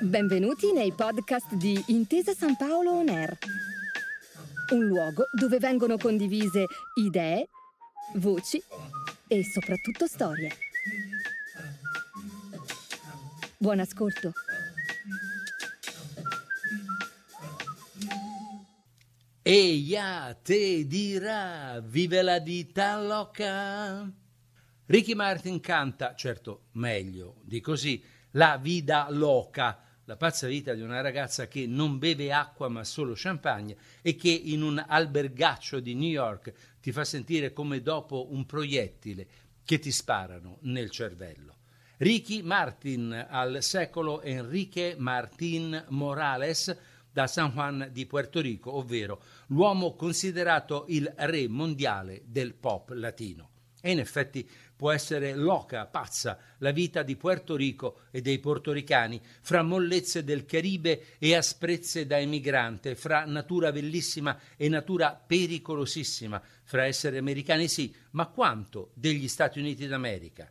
Benvenuti nei podcast di Intesa San Paolo On Air, un luogo dove vengono condivise idee, voci e soprattutto storie. Buon ascolto. Eia te dirà, vive la vita loca. Ricky Martin canta, certo meglio di così, la vida loca la pazza vita di una ragazza che non beve acqua ma solo champagne e che in un albergaccio di New York ti fa sentire come dopo un proiettile che ti sparano nel cervello. Ricky Martin al secolo Enrique Martin Morales da San Juan di Puerto Rico, ovvero l'uomo considerato il re mondiale del pop latino. E in effetti può essere loca, pazza, la vita di Puerto Rico e dei portoricani, fra mollezze del Caribe e asprezze da emigrante, fra natura bellissima e natura pericolosissima, fra essere americani sì, ma quanto degli Stati Uniti d'America?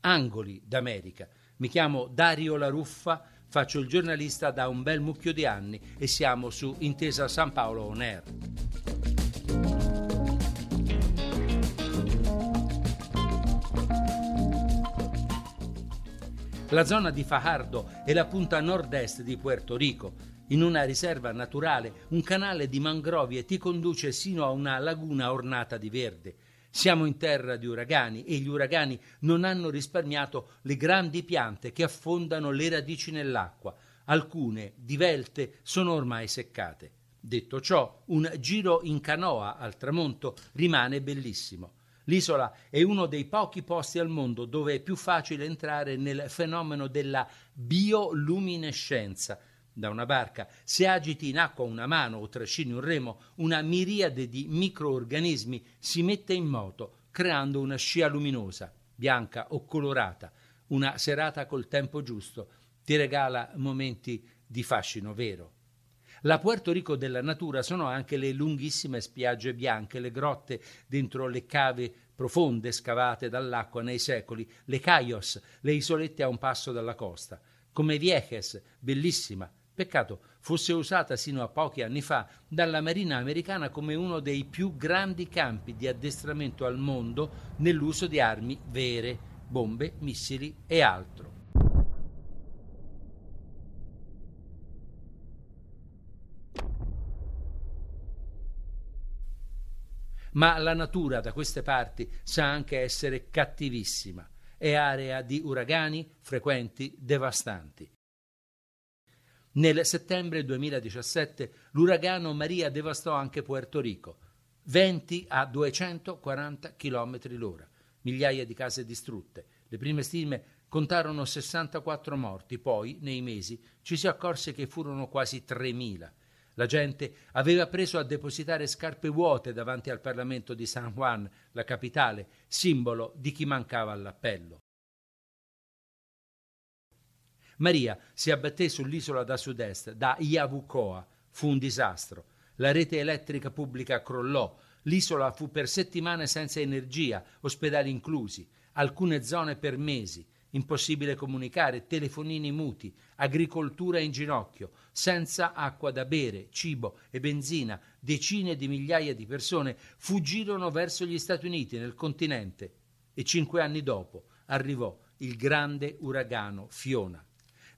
Angoli d'America. Mi chiamo Dario La Ruffa, faccio il giornalista da un bel mucchio di anni e siamo su Intesa San Paolo On Air. La zona di Fajardo è la punta nord-est di Puerto Rico. In una riserva naturale, un canale di mangrovie ti conduce sino a una laguna ornata di verde. Siamo in terra di uragani e gli uragani non hanno risparmiato le grandi piante che affondano le radici nell'acqua. Alcune, divelte, sono ormai seccate. Detto ciò, un giro in canoa al tramonto rimane bellissimo. L'isola è uno dei pochi posti al mondo dove è più facile entrare nel fenomeno della bioluminescenza. Da una barca, se agiti in acqua una mano o trascini un remo, una miriade di microorganismi si mette in moto, creando una scia luminosa, bianca o colorata. Una serata col tempo giusto ti regala momenti di fascino vero. La Puerto Rico della natura sono anche le lunghissime spiagge bianche, le grotte dentro le cave profonde scavate dall'acqua nei secoli, le cayos, le isolette a un passo dalla costa, come Vieques, bellissima. Peccato fosse usata sino a pochi anni fa dalla Marina americana come uno dei più grandi campi di addestramento al mondo nell'uso di armi vere, bombe, missili e altro. Ma la natura da queste parti sa anche essere cattivissima. È area di uragani frequenti, devastanti. Nel settembre 2017 l'uragano Maria devastò anche Puerto Rico, 20 a 240 km l'ora, migliaia di case distrutte. Le prime stime contarono 64 morti, poi, nei mesi, ci si accorse che furono quasi 3.000. La gente aveva preso a depositare scarpe vuote davanti al Parlamento di San Juan, la capitale, simbolo di chi mancava all'appello. Maria si abbatté sull'isola da sud-est, da Yabucoa. Fu un disastro. La rete elettrica pubblica crollò. L'isola fu per settimane senza energia, ospedali inclusi, alcune zone per mesi impossibile comunicare, telefonini muti, agricoltura in ginocchio, senza acqua da bere, cibo e benzina, decine di migliaia di persone fuggirono verso gli Stati Uniti nel continente e cinque anni dopo arrivò il grande uragano Fiona.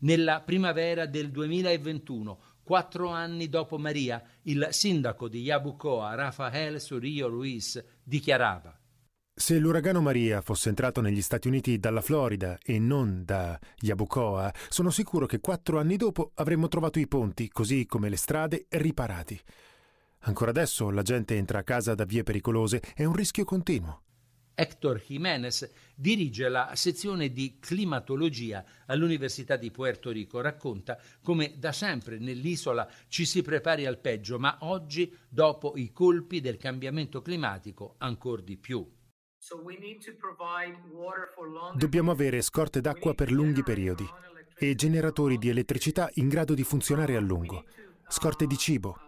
Nella primavera del 2021, quattro anni dopo Maria, il sindaco di Yabucoa, Rafael Sorillo Luis, dichiarava se l'uragano Maria fosse entrato negli Stati Uniti dalla Florida e non da Yabucoa, sono sicuro che quattro anni dopo avremmo trovato i ponti, così come le strade, riparati. Ancora adesso la gente entra a casa da vie pericolose, è un rischio continuo. Héctor Jiménez dirige la sezione di climatologia all'Università di Puerto Rico. Racconta come da sempre nell'isola ci si prepari al peggio, ma oggi, dopo i colpi del cambiamento climatico, ancora di più. Dobbiamo avere scorte d'acqua per lunghi periodi e generatori di elettricità in grado di funzionare a lungo. Scorte di cibo.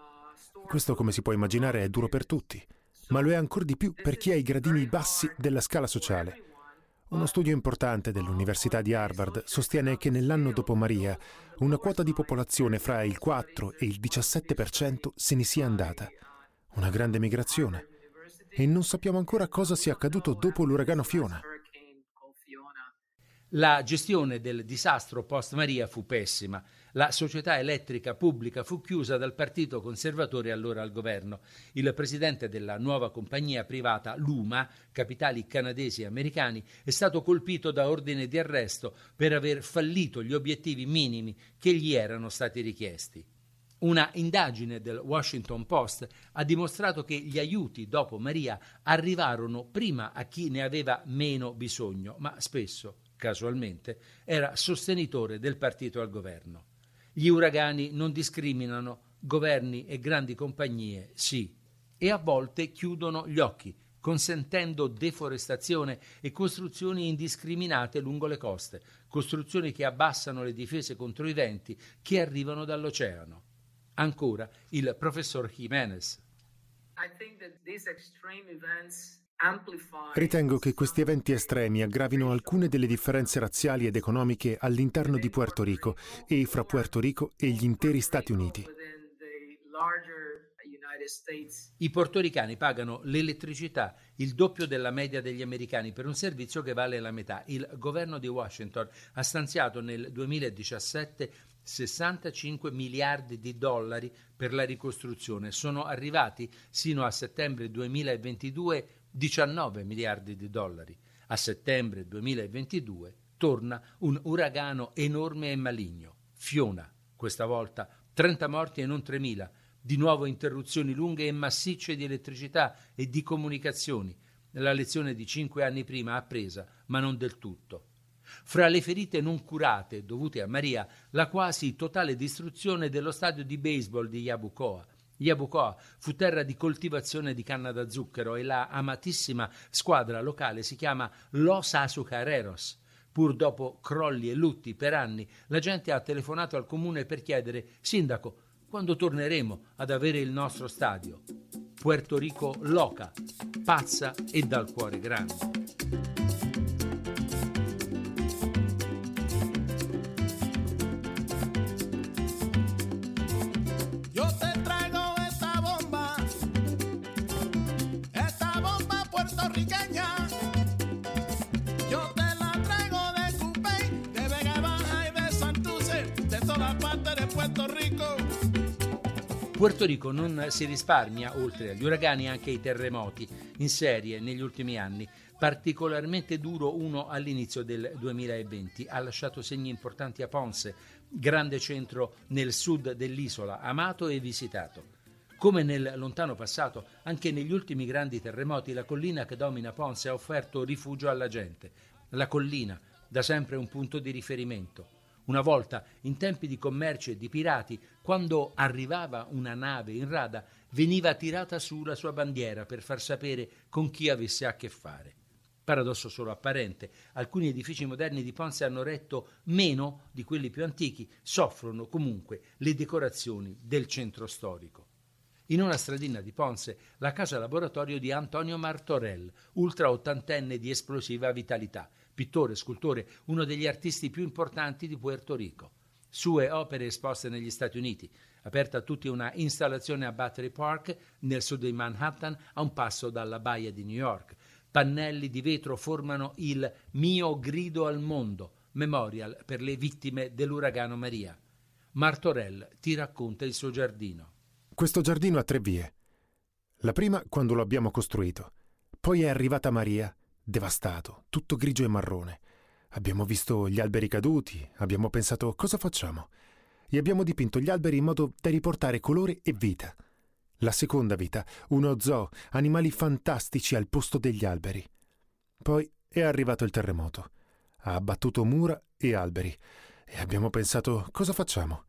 Questo, come si può immaginare, è duro per tutti, ma lo è ancora di più per chi ha i gradini bassi della scala sociale. Uno studio importante dell'Università di Harvard sostiene che nell'anno dopo Maria una quota di popolazione fra il 4 e il 17% se ne sia andata. Una grande migrazione. E non sappiamo ancora cosa sia accaduto dopo l'uragano Fiona. La gestione del disastro post Maria fu pessima. La società elettrica pubblica fu chiusa dal partito conservatore allora al governo. Il presidente della nuova compagnia privata Luma, capitali canadesi e americani, è stato colpito da ordine di arresto per aver fallito gli obiettivi minimi che gli erano stati richiesti. Una indagine del Washington Post ha dimostrato che gli aiuti dopo Maria arrivarono prima a chi ne aveva meno bisogno, ma spesso casualmente, era sostenitore del partito al governo. Gli uragani non discriminano, governi e grandi compagnie sì, e a volte chiudono gli occhi, consentendo deforestazione e costruzioni indiscriminate lungo le coste, costruzioni che abbassano le difese contro i venti che arrivano dall'oceano. Ancora il professor events Ritengo che questi eventi estremi aggravino alcune delle differenze razziali ed economiche all'interno di Puerto Rico e fra Puerto Rico e gli interi Stati Uniti. I portoricani pagano l'elettricità il doppio della media degli americani per un servizio che vale la metà. Il governo di Washington ha stanziato nel 2017 65 miliardi di dollari per la ricostruzione. Sono arrivati sino a settembre 2022 19 miliardi di dollari. A settembre 2022 torna un uragano enorme e maligno, Fiona, questa volta 30 morti e non 3.000, di nuovo interruzioni lunghe e massicce di elettricità e di comunicazioni, la lezione di cinque anni prima appresa, ma non del tutto. Fra le ferite non curate dovute a Maria, la quasi totale distruzione dello stadio di baseball di Yabucoa, Yabucoa fu terra di coltivazione di canna da zucchero e la amatissima squadra locale si chiama Los Azucareros. Pur dopo crolli e lutti per anni, la gente ha telefonato al comune per chiedere Sindaco, quando torneremo ad avere il nostro stadio? Puerto Rico loca, pazza e dal cuore grande. Puerto Rico non si risparmia, oltre agli uragani, anche ai terremoti in serie negli ultimi anni, particolarmente duro uno all'inizio del 2020. Ha lasciato segni importanti a Ponce, grande centro nel sud dell'isola, amato e visitato. Come nel lontano passato, anche negli ultimi grandi terremoti, la collina che domina Ponce ha offerto rifugio alla gente. La collina, da sempre un punto di riferimento. Una volta, in tempi di commercio e di pirati, quando arrivava una nave in rada, veniva tirata su la sua bandiera per far sapere con chi avesse a che fare. Paradosso solo apparente, alcuni edifici moderni di Ponce hanno retto meno di quelli più antichi, soffrono comunque le decorazioni del centro storico. In una stradina di Ponce, la casa laboratorio di Antonio Martorell, ultra ottantenne di esplosiva vitalità, pittore, scultore, uno degli artisti più importanti di Puerto Rico. Sue opere esposte negli Stati Uniti, aperta a tutti una installazione a Battery Park nel sud di Manhattan, a un passo dalla baia di New York. Pannelli di vetro formano il Mio grido al mondo, memorial per le vittime dell'uragano Maria. Martorell ti racconta il suo giardino. Questo giardino ha tre vie. La prima quando lo abbiamo costruito. Poi è arrivata Maria devastato, tutto grigio e marrone. Abbiamo visto gli alberi caduti, abbiamo pensato cosa facciamo? E abbiamo dipinto gli alberi in modo da riportare colore e vita. La seconda vita, uno zoo, animali fantastici al posto degli alberi. Poi è arrivato il terremoto. Ha abbattuto mura e alberi. E abbiamo pensato cosa facciamo?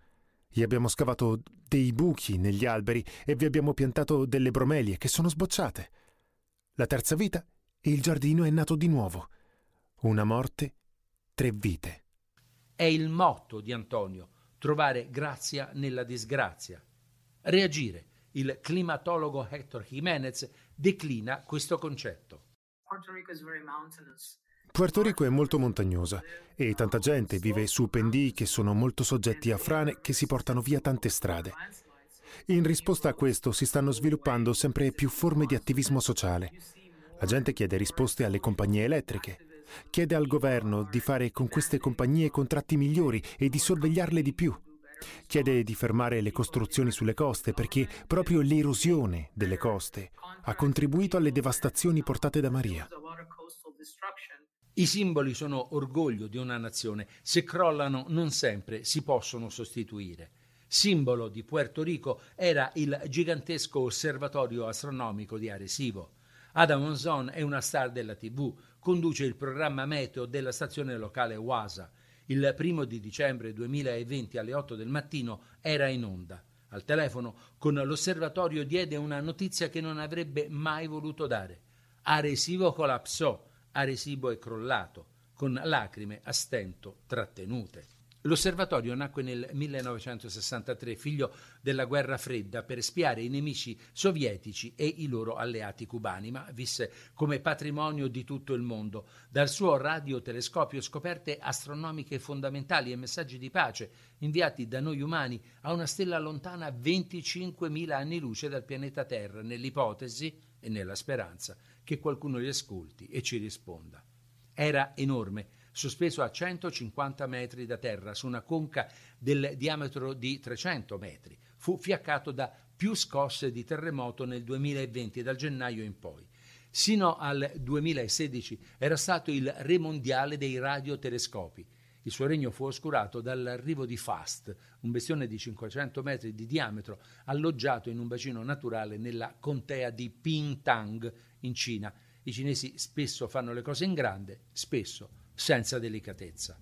E abbiamo scavato dei buchi negli alberi e vi abbiamo piantato delle bromelie che sono sbocciate. La terza vita il giardino è nato di nuovo. Una morte, tre vite. È il motto di Antonio, trovare grazia nella disgrazia. Reagire. Il climatologo Hector Jimenez declina questo concetto. Puerto Rico è molto montagnosa e tanta gente vive su pendii che sono molto soggetti a frane che si portano via tante strade. In risposta a questo si stanno sviluppando sempre più forme di attivismo sociale. La gente chiede risposte alle compagnie elettriche, chiede al governo di fare con queste compagnie contratti migliori e di sorvegliarle di più. Chiede di fermare le costruzioni sulle coste perché proprio l'erosione delle coste ha contribuito alle devastazioni portate da Maria. I simboli sono orgoglio di una nazione. Se crollano non sempre si possono sostituire. Simbolo di Puerto Rico era il gigantesco osservatorio astronomico di Arecibo. Adam Monzon è una star della TV, conduce il programma meteo della stazione locale WASA. Il primo di dicembre 2020 alle 8 del mattino era in onda. Al telefono con l'osservatorio diede una notizia che non avrebbe mai voluto dare. Arecibo collapsò, Arecibo è crollato, con lacrime a stento trattenute. L'osservatorio nacque nel 1963, figlio della guerra fredda, per spiare i nemici sovietici e i loro alleati cubani, ma visse come patrimonio di tutto il mondo. Dal suo radiotelescopio scoperte astronomiche fondamentali e messaggi di pace inviati da noi umani a una stella lontana 25.000 anni luce dal pianeta Terra, nell'ipotesi e nella speranza che qualcuno li ascolti e ci risponda. Era enorme sospeso a 150 metri da terra su una conca del diametro di 300 metri. Fu fiaccato da più scosse di terremoto nel 2020 dal gennaio in poi. Sino al 2016 era stato il re mondiale dei radiotelescopi. Il suo regno fu oscurato dall'arrivo di Fast, un bestione di 500 metri di diametro, alloggiato in un bacino naturale nella contea di Pingtang, in Cina. I cinesi spesso fanno le cose in grande, spesso senza delicatezza.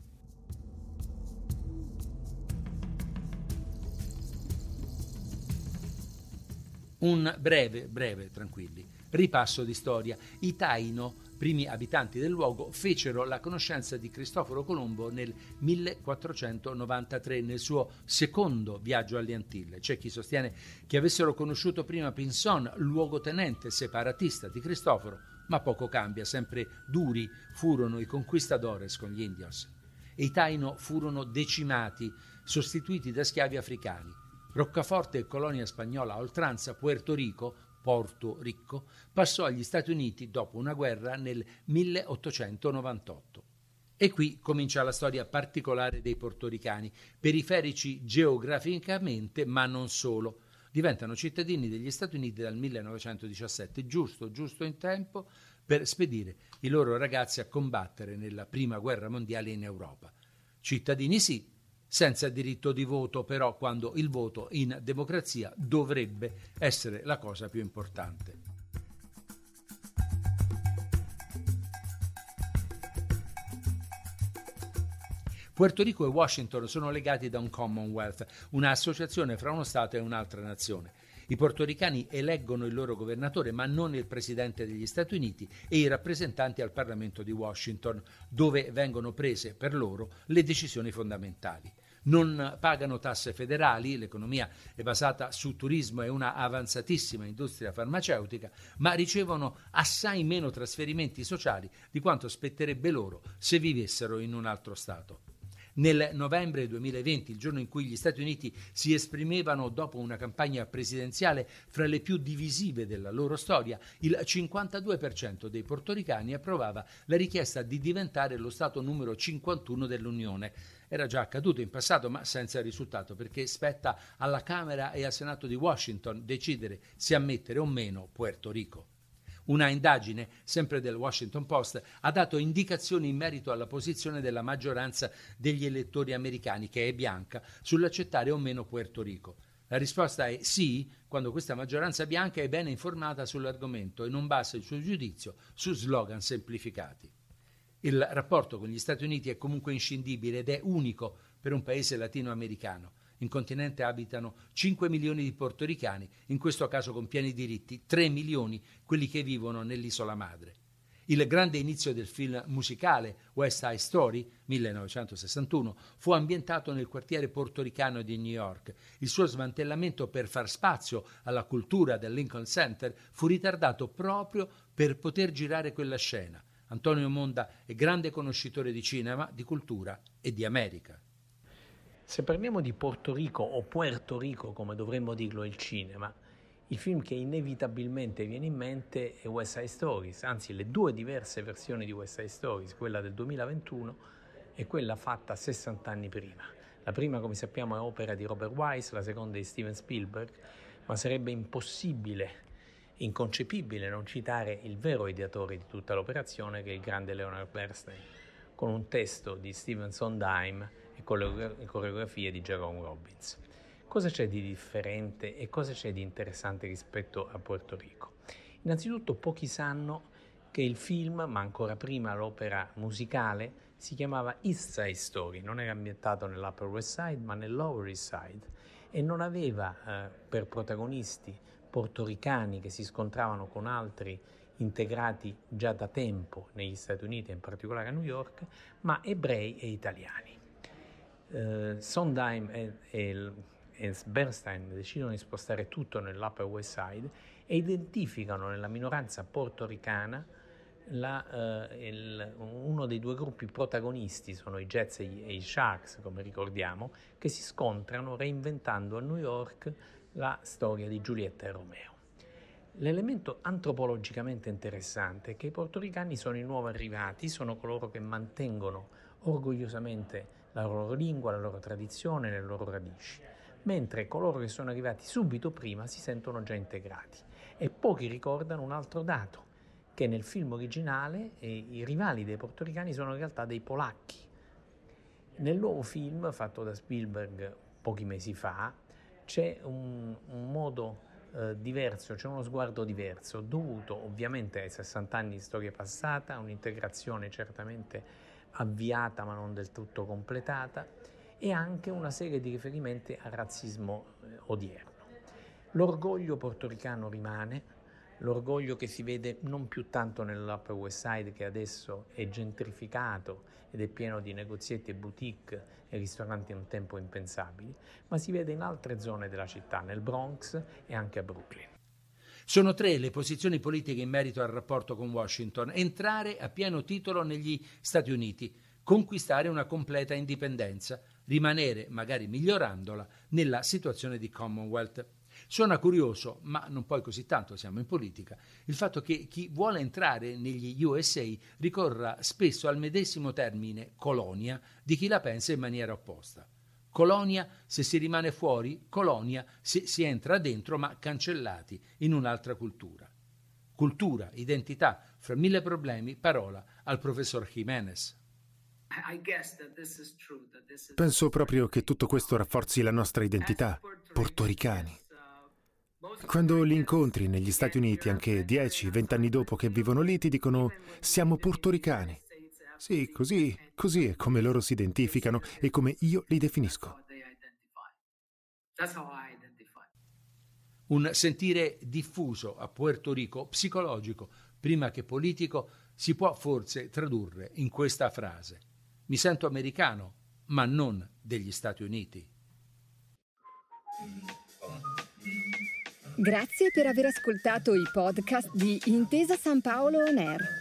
Un breve, breve, tranquilli, ripasso di storia. I Taino, primi abitanti del luogo, fecero la conoscenza di Cristoforo Colombo nel 1493, nel suo secondo viaggio alle Antille. C'è chi sostiene che avessero conosciuto prima Pinson, luogotenente separatista di Cristoforo, ma poco cambia, sempre duri furono i conquistadores con gli indios. E i Taino furono decimati, sostituiti da schiavi africani. Roccaforte e colonia spagnola a oltranza, Puerto Rico, Porto Ricco, passò agli Stati Uniti dopo una guerra nel 1898. E qui comincia la storia particolare dei portoricani, periferici geograficamente, ma non solo diventano cittadini degli Stati Uniti dal 1917, giusto, giusto in tempo per spedire i loro ragazzi a combattere nella prima guerra mondiale in Europa. Cittadini sì, senza diritto di voto però quando il voto in democrazia dovrebbe essere la cosa più importante. Puerto Rico e Washington sono legati da un Commonwealth, un'associazione fra uno Stato e un'altra nazione. I portoricani eleggono il loro governatore, ma non il presidente degli Stati Uniti e i rappresentanti al Parlamento di Washington, dove vengono prese per loro le decisioni fondamentali. Non pagano tasse federali, l'economia è basata su turismo e una avanzatissima industria farmaceutica, ma ricevono assai meno trasferimenti sociali di quanto spetterebbe loro se vivessero in un altro Stato. Nel novembre 2020, il giorno in cui gli Stati Uniti si esprimevano dopo una campagna presidenziale fra le più divisive della loro storia, il 52% dei portoricani approvava la richiesta di diventare lo Stato numero 51 dell'Unione. Era già accaduto in passato, ma senza risultato, perché spetta alla Camera e al Senato di Washington decidere se ammettere o meno Puerto Rico. Una indagine, sempre del Washington Post, ha dato indicazioni in merito alla posizione della maggioranza degli elettori americani, che è bianca, sull'accettare o meno Puerto Rico. La risposta è sì, quando questa maggioranza bianca è bene informata sull'argomento e non basa il suo giudizio su slogan semplificati. Il rapporto con gli Stati Uniti è comunque inscindibile ed è unico per un paese latinoamericano. In continente abitano 5 milioni di portoricani, in questo caso con pieni diritti, 3 milioni quelli che vivono nell'isola madre. Il grande inizio del film musicale West Side Story, 1961, fu ambientato nel quartiere portoricano di New York. Il suo smantellamento per far spazio alla cultura del Lincoln Center fu ritardato proprio per poter girare quella scena. Antonio Monda è grande conoscitore di cinema, di cultura e di America. Se parliamo di Porto Rico o Puerto Rico, come dovremmo dirlo il cinema, il film che inevitabilmente viene in mente è West Side Stories, anzi le due diverse versioni di West Side Stories, quella del 2021 e quella fatta 60 anni prima. La prima, come sappiamo, è opera di Robert Wise, la seconda di Steven Spielberg, ma sarebbe impossibile inconcepibile non citare il vero ideatore di tutta l'operazione, che è il grande Leonard Bernstein, con un testo di Steven Sondheim e coreografie di Jerome Robbins. Cosa c'è di differente e cosa c'è di interessante rispetto a Puerto Rico? Innanzitutto pochi sanno che il film, ma ancora prima l'opera musicale, si chiamava East Side Story, non era ambientato nell'Upper West Side ma nell'Lower East Side e non aveva eh, per protagonisti portoricani che si scontravano con altri integrati già da tempo negli Stati Uniti, in particolare a New York, ma ebrei e italiani. Eh, Sondheim e, e, e Bernstein decidono di spostare tutto nell'Upper West Side e identificano nella minoranza portoricana la, eh, il, uno dei due gruppi protagonisti, sono i Jets e e i Sharks, come ricordiamo, che si scontrano reinventando a New York la storia di Giulietta e Romeo. L'elemento antropologicamente interessante è che i portoricani sono i nuovi arrivati, sono coloro che mantengono orgogliosamente la loro lingua, la loro tradizione, le loro radici, mentre coloro che sono arrivati subito prima si sentono già integrati. E pochi ricordano un altro dato, che nel film originale eh, i rivali dei portoricani sono in realtà dei polacchi. Nel nuovo film fatto da Spielberg pochi mesi fa, c'è un, un modo eh, diverso, c'è uno sguardo diverso, dovuto ovviamente ai 60 anni di storia passata, un'integrazione certamente avviata ma non del tutto completata e anche una serie di riferimenti al razzismo eh, odierno. L'orgoglio portoricano rimane, l'orgoglio che si vede non più tanto nell'Upper West Side che adesso è gentrificato ed è pieno di negozietti e boutique e ristoranti un tempo impensabili, ma si vede in altre zone della città, nel Bronx e anche a Brooklyn. Sono tre le posizioni politiche in merito al rapporto con Washington. Entrare a pieno titolo negli Stati Uniti, conquistare una completa indipendenza, rimanere, magari migliorandola, nella situazione di Commonwealth. Suona curioso, ma non poi così tanto, siamo in politica, il fatto che chi vuole entrare negli USA ricorra spesso al medesimo termine colonia di chi la pensa in maniera opposta. Colonia se si rimane fuori, colonia se si entra dentro ma cancellati in un'altra cultura. Cultura, identità, fra mille problemi, parola al professor Jimenez. Penso proprio che tutto questo rafforzi la nostra identità, portoricani. Quando li incontri negli Stati Uniti, anche 10-20 anni dopo che vivono lì, ti dicono siamo portoricani. Sì, così, così è come loro si identificano e come io li definisco. Un sentire diffuso a Puerto Rico, psicologico, prima che politico, si può forse tradurre in questa frase. Mi sento americano, ma non degli Stati Uniti. Grazie per aver ascoltato i podcast di Intesa San Paolo On Air.